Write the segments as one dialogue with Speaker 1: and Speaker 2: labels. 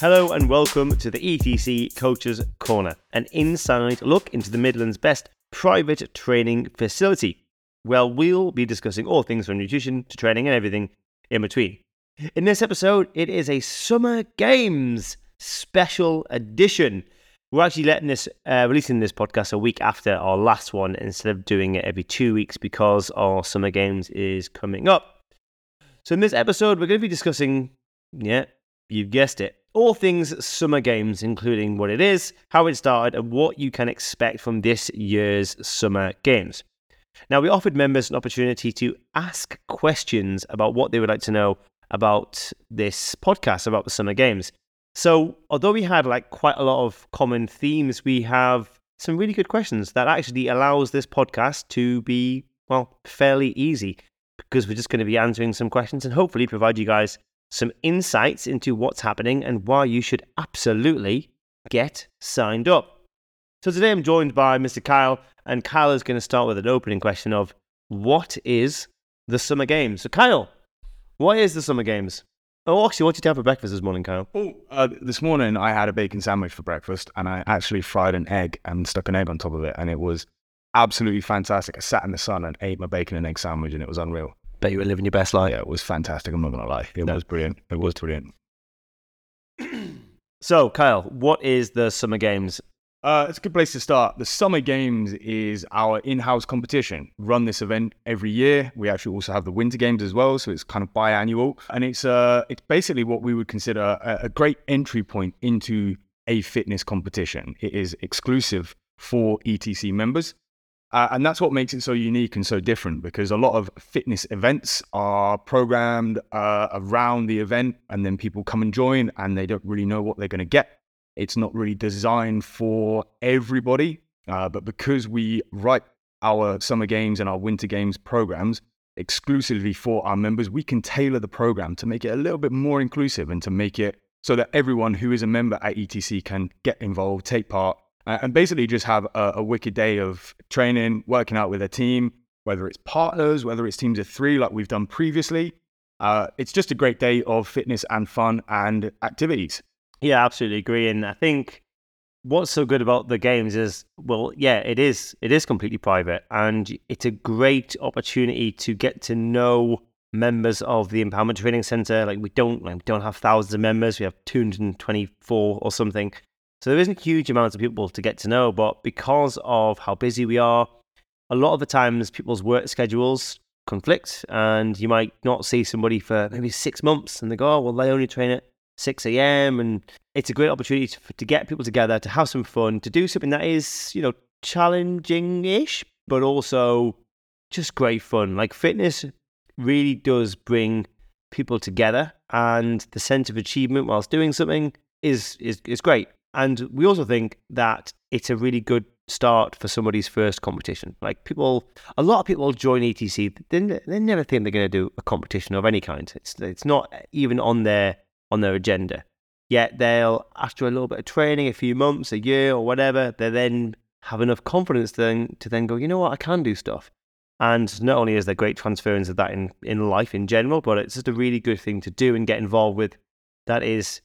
Speaker 1: Hello and welcome to the ETC Coaches Corner, an inside look into the Midlands' best private training facility. Well, we'll be discussing all things from nutrition to training and everything in between. In this episode, it is a Summer Games special edition. We're actually letting this, uh, releasing this podcast a week after our last one instead of doing it every two weeks because our Summer Games is coming up. So in this episode, we're going to be discussing, yeah, you've guessed it, all things Summer Games, including what it is, how it started, and what you can expect from this year's Summer Games. Now, we offered members an opportunity to ask questions about what they would like to know about this podcast, about the Summer Games. So, although we had like quite a lot of common themes, we have some really good questions that actually allows this podcast to be, well, fairly easy because we're just going to be answering some questions and hopefully provide you guys some insights into what's happening and why you should absolutely get signed up. So, today I'm joined by Mr. Kyle, and Kyle is going to start with an opening question of what is the Summer Games? So, Kyle, what is the Summer Games? Oh, actually, what did you have for breakfast this morning, Kyle?
Speaker 2: Oh, uh, this morning I had a bacon sandwich for breakfast, and I actually fried an egg and stuck an egg on top of it, and it was absolutely fantastic. I sat in the sun and ate my bacon and egg sandwich, and it was unreal.
Speaker 1: Bet you were living your best life.
Speaker 2: Yeah, it was fantastic. I'm not gonna lie, it
Speaker 1: No.
Speaker 2: was brilliant. It was brilliant.
Speaker 1: So, Kyle, what is the Summer Games?
Speaker 2: Uh, it's a good place to start. The Summer Games is our in-house competition. Run this event every year. We actually also have the Winter Games as well, so it's kind of biannual, and it's uh, it's basically what we would consider a, a great entry point into a fitness competition. It is exclusive for ETC members. Uh, and that's what makes it so unique and so different because a lot of fitness events are programmed uh, around the event, and then people come and join and they don't really know what they're going to get. It's not really designed for everybody, uh, but because we write our summer games and our winter games programs exclusively for our members, we can tailor the program to make it a little bit more inclusive and to make it so that everyone who is a member at ETC can get involved, take part, and basically just have a, a wicked day of training, working out with a team, whether it's partners, whether it's teams of three, like we've done previously. Uh, it's just a great day of fitness and fun and activities.
Speaker 1: Yeah, absolutely agree. And I think what's so good about the games is, well, yeah, it is. It is completely private, and it's a great opportunity to get to know members of the Empowerment Training Center. Like we don't, like, we don't have thousands of members. We have 224 or something. So there isn't huge amounts of people to get to know. But because of how busy we are, a lot of the times people's work schedules conflict, and you might not see somebody for maybe six months, and they go, "Oh, well, they only train at 6 a.m. and it's a great opportunity to, to get people together to have some fun, to do something that is, you know, challenging-ish, but also just great fun. Like fitness really does bring people together, and the sense of achievement whilst doing something is is is great. And we also think that it's a really good start for somebody's first competition. Like people, a lot of people join ETC, they, they never think they're going to do a competition of any kind. It's it's not even on their on their agenda. Yet they'll, after a little bit of training, a few months, a year, or whatever, they then have enough confidence to then, to then go, you know what, I can do stuff. And not only is there great transference of that in, in life in general, but it's just a really good thing to do and get involved with that is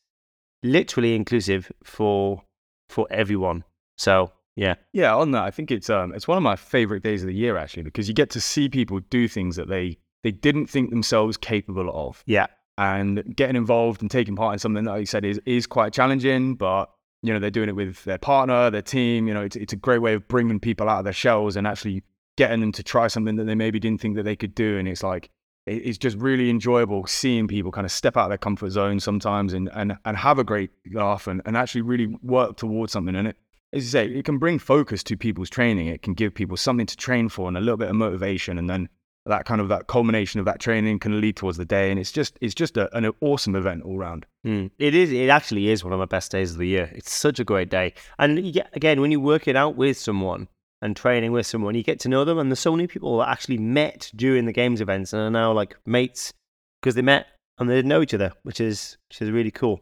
Speaker 1: literally inclusive for for everyone. So yeah.
Speaker 2: Yeah, on that, I think it's um it's one of my favorite days of the year actually because you get to see people do things that they they didn't think themselves capable of.
Speaker 1: Yeah.
Speaker 2: and getting involved and taking part in something that like you said is is quite challenging but you know they're doing it with their partner their team you know it's, it's a great way of bringing people out of their shells and actually getting them to try something that they maybe didn't think that they could do and it's like it's just really enjoyable seeing people kind of step out of their comfort zone sometimes and and, and have a great laugh and, and actually really work towards something and it as you say it can bring focus to people's training it can give people something to train for and a little bit of motivation and then that kind of that culmination of that training can lead towards the day and it's just it's just a, an awesome event all round
Speaker 1: Mm. It is. It actually is one of my best days of the year. It's such a great day. And again, when you work it out with someone and training with someone, you get to know them. And there's so many people that actually met during the games events and are now like mates because they met and they didn't know each other, which is which is really cool.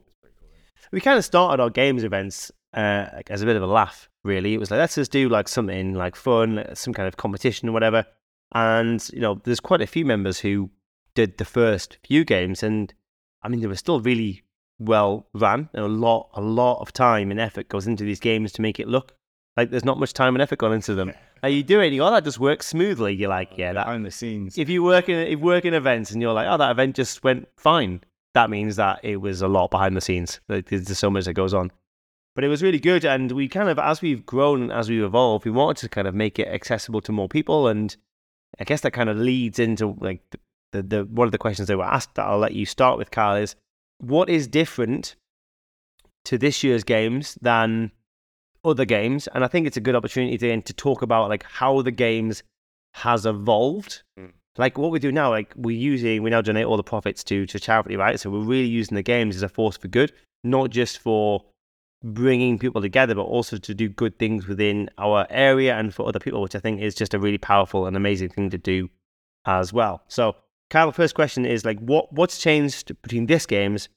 Speaker 1: We kind of started our games events uh, as a bit of a laugh. Really, it was like let's just do like something like fun, some kind of competition or whatever. And you know, there's quite a few members who did the first few games, and I mean, they were still really well run, and a lot, a lot of time and effort goes into these games to make it look like there's not much time and effort gone into them. And you do it, and you go, oh, that just works smoothly. You're like, oh, yeah, that.
Speaker 2: behind the scenes.
Speaker 1: If you work in if you work in events and you're like, oh, that event just went fine, that means that it was a lot behind the scenes. Like, There's so much that goes on. But it was really good, and we kind of, as we've grown and as we've evolved, we wanted to kind of make it accessible to more people, and I guess that kind of leads into like the, the, the one of the questions they were asked that I'll let you start with, Carl, is what is different to this year's games than other games? And I think it's a good opportunity then to talk about like how the games has evolved.
Speaker 2: Mm.
Speaker 1: Like what we do now, like we're using, we now donate all the profits to to charity, right? So we're really using the games as a force for good, not just for bringing people together, but also to do good things within our area and for other people, which I think is just a really powerful and amazing thing to do as well. So, Kyle, the first question is like, what what's changed between this games,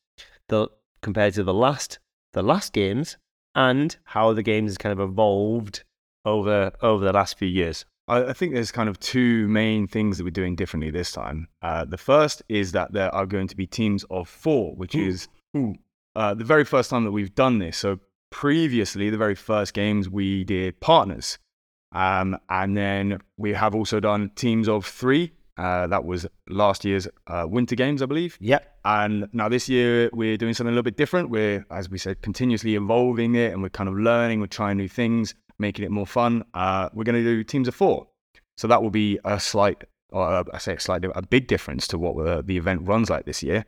Speaker 1: the compared to the last the last games, and how the games has kind of evolved over over the last few years?
Speaker 2: I, I think there's kind of two main things that we're doing differently this time. Uh, the first is that there are going to be teams of four, which
Speaker 1: Ooh.
Speaker 2: is uh, the very first time that we've done this. So previously, the very first games we did partners, um, and then we have also done teams of three. Uh, that was last year's uh, Winter Games, I believe.
Speaker 1: Yep.
Speaker 2: And now this year we're doing something a little bit different. We're, as we said, continuously evolving it and we're kind of learning, we're trying new things, making it more fun. Uh, we're going to do teams of four. So that will be a slight, or uh, I say a slight, a big difference to what uh, the event runs like this year.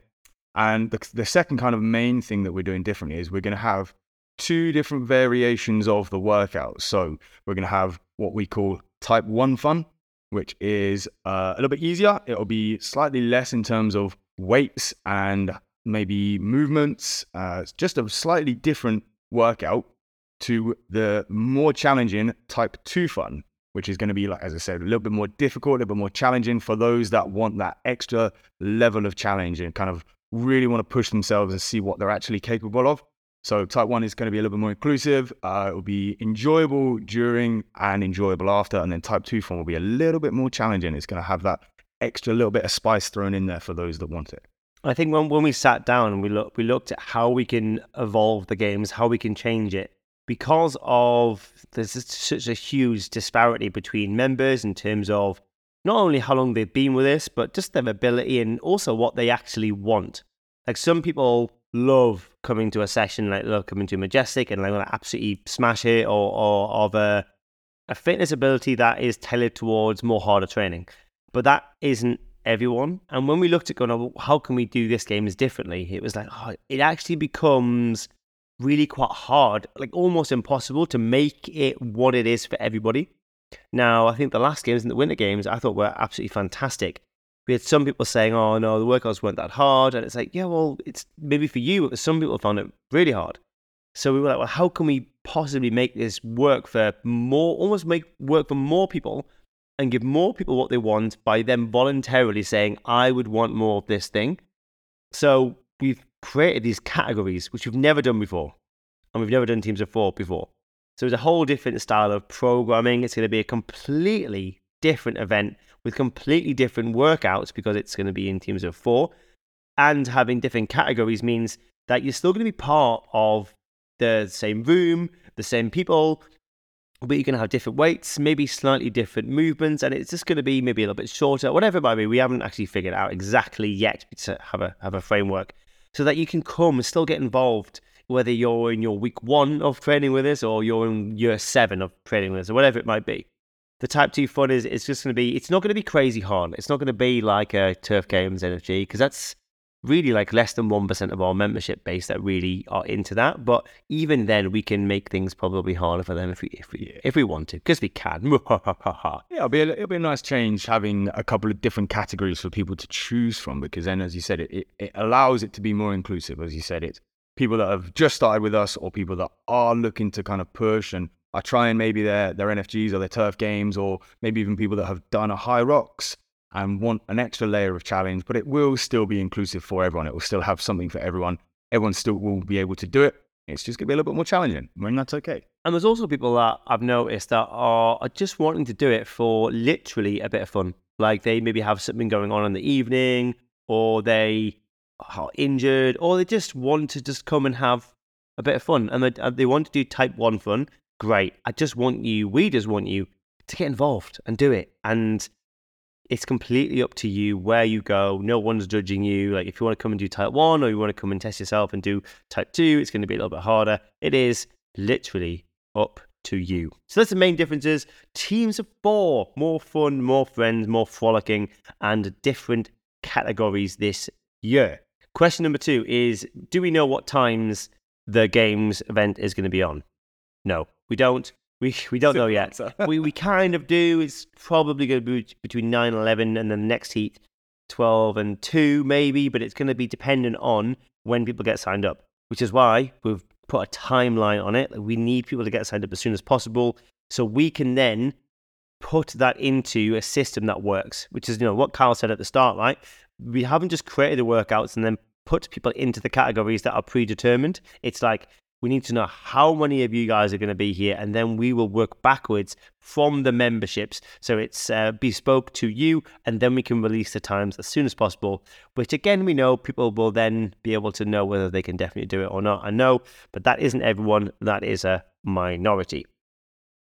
Speaker 2: And the, the second kind of main thing that we're doing differently is we're going to have two different variations of the workout. So we're going to have what we call type one fun, which is uh, a little bit easier. It'll be slightly less in terms of weights and maybe movements. Uh, it's just a slightly different workout to the more challenging type two fun, which is going to be, like as I said, a little bit more difficult, a little bit more challenging for those that want that extra level of challenge and kind of really want to push themselves and see what they're actually capable of. So type one is going to be a little bit more inclusive. Uh, it will be enjoyable during and enjoyable after. And then type two form will be a little bit more challenging. It's going to have that extra little bit of spice thrown in there for those that want it.
Speaker 1: I think when, when we sat down and we look we looked at how we can evolve the games, how we can change it, because of there's such a huge disparity between members in terms of not only how long they've been with us, but just their ability and also what they actually want. Like some people love coming to a session, like love coming to Majestic and like absolutely smash it, or or of a a fitness ability that is tailored towards more harder training. But that isn't everyone. And when we looked at going, oh, how can we do this games differently? It was like, oh, it actually becomes really quite hard, like almost impossible to make it what it is for everybody. Now, I think the last games and the winter games I thought were absolutely fantastic. We had some people saying, oh, no, the workouts weren't that hard. And it's like, yeah, well, it's maybe for you, but some people found it really hard. So we were like, well, how can we possibly make this work for more, almost make work for more people and give more people what they want by them voluntarily saying, I would want more of this thing. So we've created these categories, which we've never done before. And we've never done teams of four before. So it's a whole different style of programming. It's going to be a completely different event with completely different workouts because it's going to be in teams of four. And having different categories means that you're still going to be part of the same room, the same people, but you're going to have different weights, maybe slightly different movements, and it's just going to be maybe a little bit shorter, whatever it might be. We haven't actually figured out exactly yet to have a have a framework so that you can come and still get involved, whether you're in your week one of training with us or you're in year seven of training with us or whatever it might be. The type two fun is it's just going to be it's not going to be crazy hard. It's not going to be like a turf games NFG because that's really like less than 1% of our membership base that really are into that. But even then, we can make things probably harder for them if we if we, if we want to, because we can.
Speaker 2: Yeah, it'll be, a, it'll be a nice change having a couple of different categories for people to choose from because then, as you said, it, it, it allows it to be more inclusive. As you said, it's people that have just started with us or people that are looking to kind of push and are trying maybe their, their NFGs or their turf games or maybe even people that have done a HYROX and want an extra layer of challenge, but it will still be inclusive for everyone. It will still have something for everyone. Everyone still will be able to do it. It's just going to be a little bit more challenging, and that's okay.
Speaker 1: And there's also people that I've noticed that are, are just wanting to do it for literally a bit of fun. Like they maybe have something going on in the evening, or they are injured or they just want to just come and have a bit of fun and they, they want to do type one fun, great. I just want you, we just want you to get involved and do it. And it's completely up to you where you go. No one's judging you. Like if you want to come and do type one or you want to come and test yourself and do type two, it's going to be a little bit harder. It is literally up to you. So that's the main differences. Teams of four, more fun, more friends, more frolicking, and different categories this year. Question number two is Do we know what times the games event is going to be on? No, we don't. We, we don't know yet. we, we kind of do. It's probably going to be between 9 and 11, and then the next heat, 12 and 2, maybe, but it's going to be dependent on when people get signed up, which is why we've put a timeline on it. We need people to get signed up as soon as possible so we can then put that into a system that works, which is, you know, what Carl said at the start, right? We haven't just created the workouts and then put people into the categories that are predetermined. It's like we need to know how many of you guys are going to be here, and then we will work backwards from the memberships. So it's uh, bespoke to you, and then we can release the times as soon as possible, which again, we know people will then be able to know whether they can definitely do it or not. I know, but that isn't everyone, that is a minority.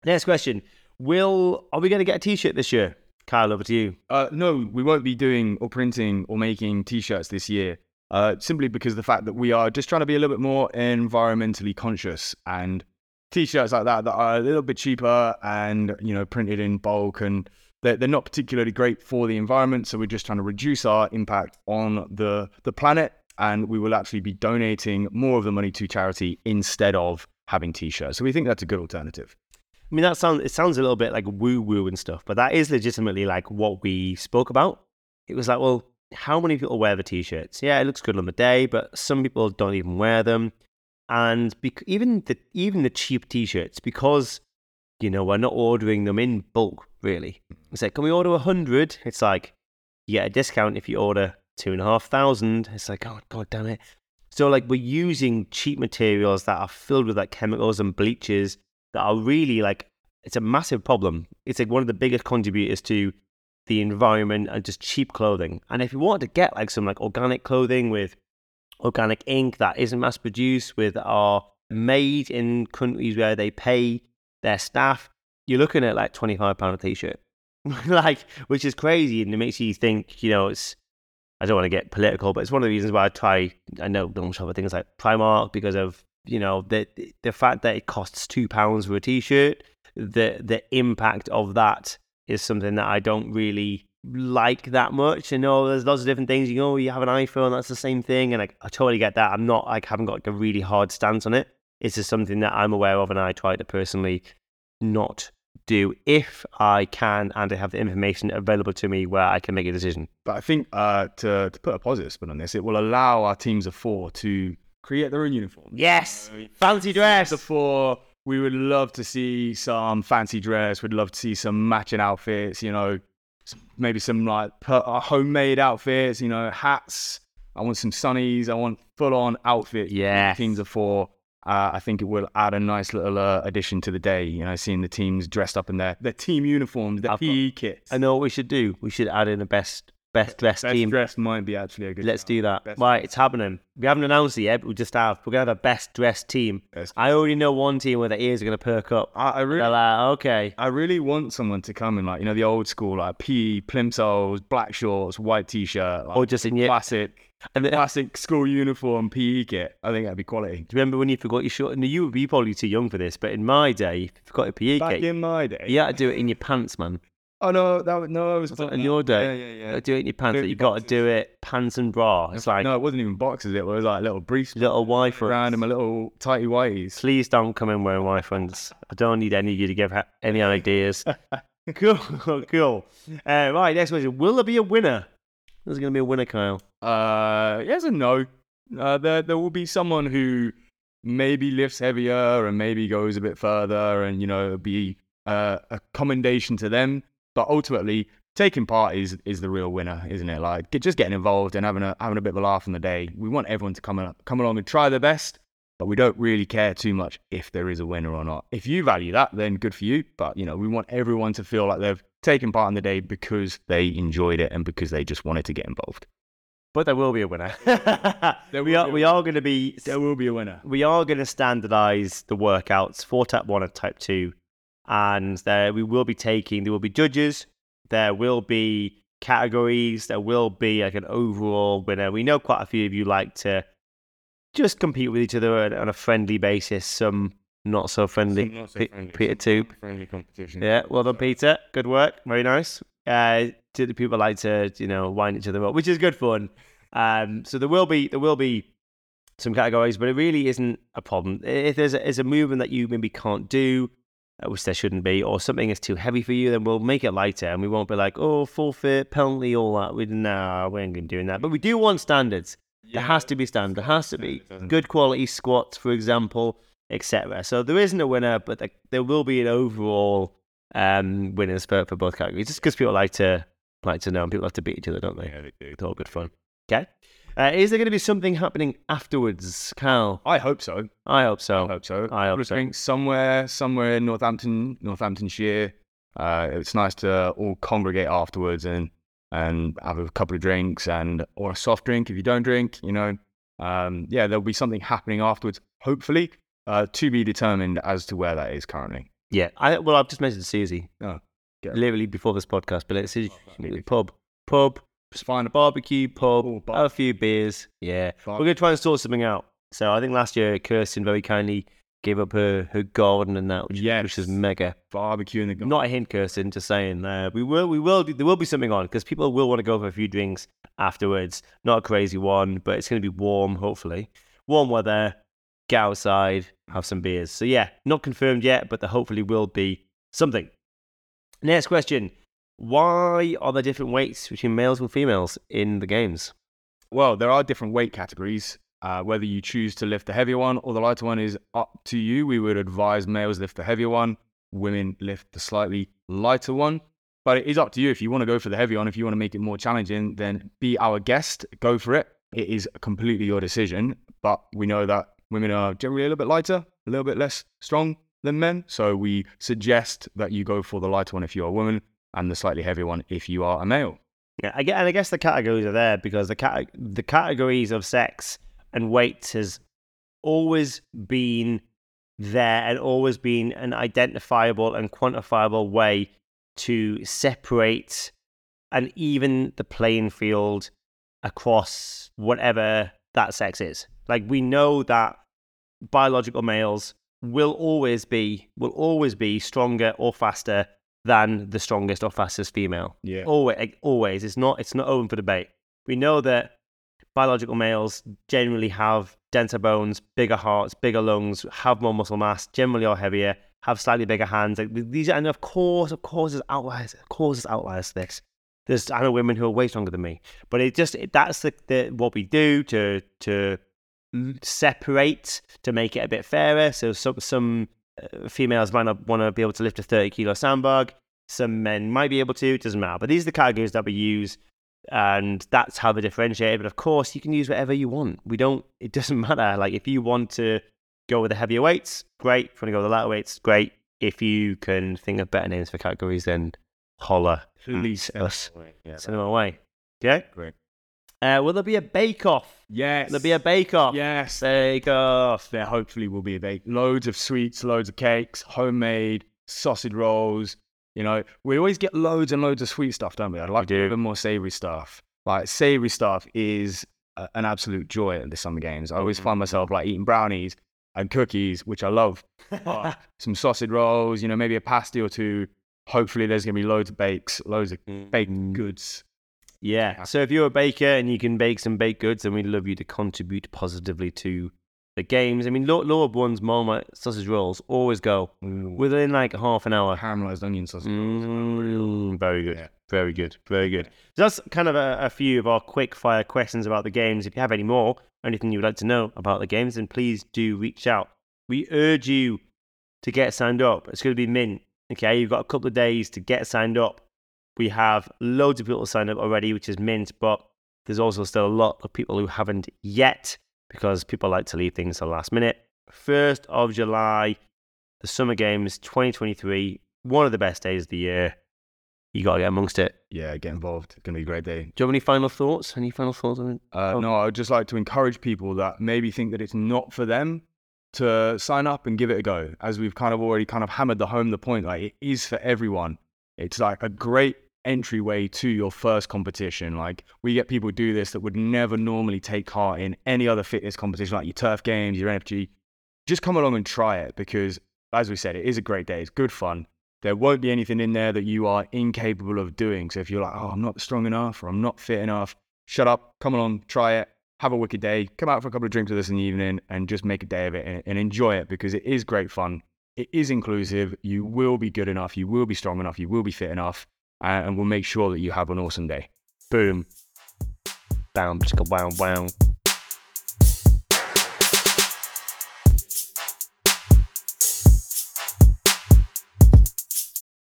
Speaker 1: Next question Will, are we going to get a t shirt this year? Kyle, over to you.
Speaker 2: Uh, no, we won't be doing or printing or making t shirts this year uh, simply because the fact that we are just trying to be a little bit more environmentally conscious and t-shirts like that that are a little bit cheaper and you know printed in bulk and they're, they're not particularly great for the environment. So we're just trying to reduce our impact on the the planet and we will actually be donating more of the money to charity instead of having t-shirts. So we think that's a good alternative.
Speaker 1: I mean, that sounds it sounds a little bit like woo woo and stuff, but that is legitimately like what we spoke about. It was like, well, how many people wear the t-shirts? Yeah, it looks good on the day, but some people don't even wear them. And even the even the cheap t-shirts, because you know we're not ordering them in bulk, really. It's like, can we order hundred? It's like you get a discount if you order two and a half thousand. It's like, oh god damn it. So like we're using cheap materials that are filled with like chemicals and bleaches that are really like it's a massive problem. It's like one of the biggest contributors to the environment and just cheap clothing. And if you want to get like some like organic clothing with organic ink that isn't mass produced, with are made in countries where they pay their staff, you're looking at like twenty five pound a t-shirt, like which is crazy, and it makes you think. You know, it's I don't want to get political, but it's one of the reasons why I try. I know don't shop at things like Primark because of you know the the fact that it costs two pounds for a t-shirt. The the impact of that is something that I don't really like that much. You know there's lots of different things. You know, you have an iPhone, that's the same thing, and I, I totally get that. I'm not like haven't got like a really hard stance on it. It's just something that I'm aware of, and I try to personally not do if I can and I have the information available to me where I can make a decision.
Speaker 2: But I think uh, to to put a positive spin on this, it will allow our teams of four to create their own uniforms.
Speaker 1: Yes, fancy dress.
Speaker 2: The four we would love to see some fancy dress. We'd love to see some matching outfits. You know, maybe some like uh, homemade outfits. You know, hats. I want some sunnies. I want full on outfit.
Speaker 1: Yeah,
Speaker 2: teams of four. Uh, I think it will add a nice little uh, addition to the day. You know, seeing the teams dressed up in their their team uniforms, their PE kits.
Speaker 1: I know what we should do. We should add in a best Best dressed team.
Speaker 2: Best
Speaker 1: team.
Speaker 2: dressed might be actually a good.
Speaker 1: Let's do that. Best right, it's happening. We haven't announced it yet, but we just have. We're gonna have a best dressed team. Best I already know one team where their ears are gonna perk up.
Speaker 2: I, I really,
Speaker 1: like, okay.
Speaker 2: I really want someone to come in like you know the old school like PE, plimsolls, black shorts, white t-shirt, like,
Speaker 1: or just in your
Speaker 2: classic. And the classic school uniform PE kit. I think that'd be quality.
Speaker 1: Do you remember when you forgot your short? No, you would be probably too young for this, but in my day, if you forgot your PE
Speaker 2: Back
Speaker 1: kit.
Speaker 2: Back in my day.
Speaker 1: You had to do it in your pants, man.
Speaker 2: Oh no, that no, it was
Speaker 1: in your day.
Speaker 2: Yeah, yeah, yeah.
Speaker 1: Do it in your pants. But You've got to do it pants and bra. It's like
Speaker 2: no, it wasn't even boxes. It was like little briefs,
Speaker 1: little wife
Speaker 2: around them, a little tighty whities.
Speaker 1: Please don't come in wearing wife ones. I don't need any of you to give any ideas. cool, cool. Uh, right, next question. Will there be a winner? There's going to be a winner, Kyle.
Speaker 2: Uh, yes and no. Uh, there, there will be someone who maybe lifts heavier and maybe goes a bit further, and you know, be uh, a commendation to them. But ultimately, taking part is is the real winner, isn't it? Like just getting involved and having a having a bit of a laugh on the day. We want everyone to come come along and try their best, but we don't really care too much if there is a winner or not. If you value that, then good for you. But you know, we want everyone to feel like they've taken part in the day because they enjoyed it and because they just wanted to get involved.
Speaker 1: but there will be a winner.
Speaker 2: There
Speaker 1: we are we are going to be
Speaker 2: There will be a winner.
Speaker 1: we are going to standardize the workouts for type 1 and type 2 and there we will be taking there will be judges there will be categories there will be like an overall winner. We know quite a few of you like to just compete with each other on- a friendly basis some not so friendly
Speaker 2: not so friendly,
Speaker 1: peter too
Speaker 2: Friendly competition.
Speaker 1: yeah well done peter. Good work. Very nice. Uh do the people like to you know wind each other up which is good fun. Um so there will be there will be some categories, but it really isn't a problem. If there's a, is a movement that you maybe can't do, which there shouldn't be, or something is too heavy for you, then we'll make it lighter and we won't be like, oh, forfeit, penalty, all that. We, nah, we ain't going to doing that. But we do want standards. there has to be standard. There has to be good quality squats, for example, etc. So there isn't a winner, but there, there will be an overall um, winners for, for both categories. Just because people like to like to know, and people have to beat each other, don't they?
Speaker 2: Yeah, they do.
Speaker 1: It's all good fun. Okay. Uh, is there going to be something happening afterwards, Cal?
Speaker 2: I hope so.
Speaker 1: I hope so.
Speaker 2: I hope so.
Speaker 1: I hope
Speaker 2: of
Speaker 1: so.
Speaker 2: drinks somewhere, somewhere in Northampton, Northamptonshire. Uh, it's nice to all congregate afterwards and and have a couple of drinks and or a soft drink if you don't drink. You know, um, yeah, there'll be something happening afterwards. Hopefully, uh, to be determined as to where that is currently.
Speaker 1: Yeah. I well, I've just mentioned Susie.
Speaker 2: Oh.
Speaker 1: Literally before this podcast, but it's Susie.
Speaker 2: maybe.
Speaker 1: pub, pub,
Speaker 2: Just find a
Speaker 1: barbecue, pub,
Speaker 2: Oh, bar-
Speaker 1: have a few beers. Yeah.
Speaker 2: Bar-
Speaker 1: We're gonna try and sort something out. So I think last year Kirsten very kindly gave up her, her garden and that, which, which is mega.
Speaker 2: barbecue in the garden.
Speaker 1: Not a hint, Kirsten. Just saying. Uh, we will, we will. There will be something on because people will want to go for a few drinks afterwards. Not a crazy one, but it's going to be warm. Hopefully, warm weather. Get outside, have some beers. So yeah, not confirmed yet, but there hopefully will be something. Next question: Why are there different weights between males and females in the games?
Speaker 2: Well, there are different weight categories. Uh, whether you choose to lift the heavier one or the lighter one is up to you. We would advise males lift the heavier one, women lift the slightly lighter one. But it is up to you if you want to go for the heavy one. If you want to make it more challenging, then be our guest. Go for it. It is completely your decision. But we know that women are generally a little bit lighter, a little bit less strong than men. So we suggest that you go for the lighter one if you're a woman and the slightly heavier one if you are a male.
Speaker 1: Yeah, I get, and I guess the categories are there because the cat, the categories of sex and weight has always been there and always been an identifiable and quantifiable way to separate and even the playing field across whatever that sex is. Like we know that biological males will always be will always be stronger or faster than the strongest or fastest female.
Speaker 2: Yeah.
Speaker 1: Always, always. It's not. It's not open for debate. We know that biological males generally have denser bones, bigger hearts, bigger lungs, have more muscle mass, generally are heavier, have slightly bigger hands. Like, these, and of course, of course, there's outliers. Of course, there's outliers to this. There's I know women who are way stronger than me, but it just it, that's the, the what we do to to separate to make it a bit fairer. So some some Uh, females might not want to be able to lift a 30 kilo sandbag. Some men might be able to. It doesn't matter. But these are the categories that we use, and that's how they differentiate. But of course, you can use whatever you want. We don't. It doesn't matter. Like if you want to go with the heavier weights, great. If you want to go with the lighter weights, great. If you can think of better names for categories, then holler.
Speaker 2: Please.
Speaker 1: us. Send them away. Yeah?
Speaker 2: great.
Speaker 1: Uh, will there be a bake off?
Speaker 2: Yes.
Speaker 1: There'll be a bake off.
Speaker 2: Yes.
Speaker 1: Bake off.
Speaker 2: There hopefully will be a bake. Loads of sweets, loads of cakes, homemade sausage rolls. You know, we always get loads and loads of sweet stuff, don't we? I'd like
Speaker 1: do.
Speaker 2: even more savory stuff. Like savory stuff is a, an absolute joy at the summer games. I always find myself like eating brownies and cookies, which I love. Some sausage rolls, you know, maybe a pasty or two. Hopefully, there's gonna be loads of bakes, loads of baked
Speaker 1: Mm.
Speaker 2: goods.
Speaker 1: Yeah. So if you're a baker and you can bake some baked goods, then we'd love you to contribute positively to the games. I mean, Law One's Marmite sausage rolls always go within like half an hour.
Speaker 2: Caramelized onion sausage.
Speaker 1: Mm, very good.
Speaker 2: Yeah.
Speaker 1: Very good. Very good. So that's kind of a, a few of our quick fire questions about the games. If you have any more, anything you would like to know about the games, then please do reach out. We urge you to get signed up. It's going to be mint. Okay, you've got a couple of days to get signed up. We have loads of people signed up already, which is mint, but there's also still a lot of people who haven't yet because people like to leave things to the last minute. 1st of July, the Summer Games 2023, one of the best days of the year. you got to get amongst it.
Speaker 2: Yeah, get involved. It's going to be a great day.
Speaker 1: Do you have any final thoughts? Any final thoughts on it?
Speaker 2: Uh,
Speaker 1: Oh.
Speaker 2: No, I would just like to encourage people that maybe think that it's not for them to sign up and give it a go. As we've kind of already kind of hammered the home the point, like it is for everyone. It's like a great entryway to your first competition. Like we get people do this that would never normally take part in any other fitness competition, like your turf games, your NFG. Just come along and try it because, as we said, it is a great day. It's good fun. There won't be anything in there that you are incapable of doing. So if you're like, oh, I'm not strong enough or I'm not fit enough, shut up, come along, try it, have a wicked day, come out for a couple of drinks with us in the evening and just make a day of it and, and enjoy it because it is great fun. It is inclusive. You will be good enough. You will be strong enough. You will be fit enough. And we'll make sure that you have an awesome day.
Speaker 1: Boom. Chicka, wow, wow.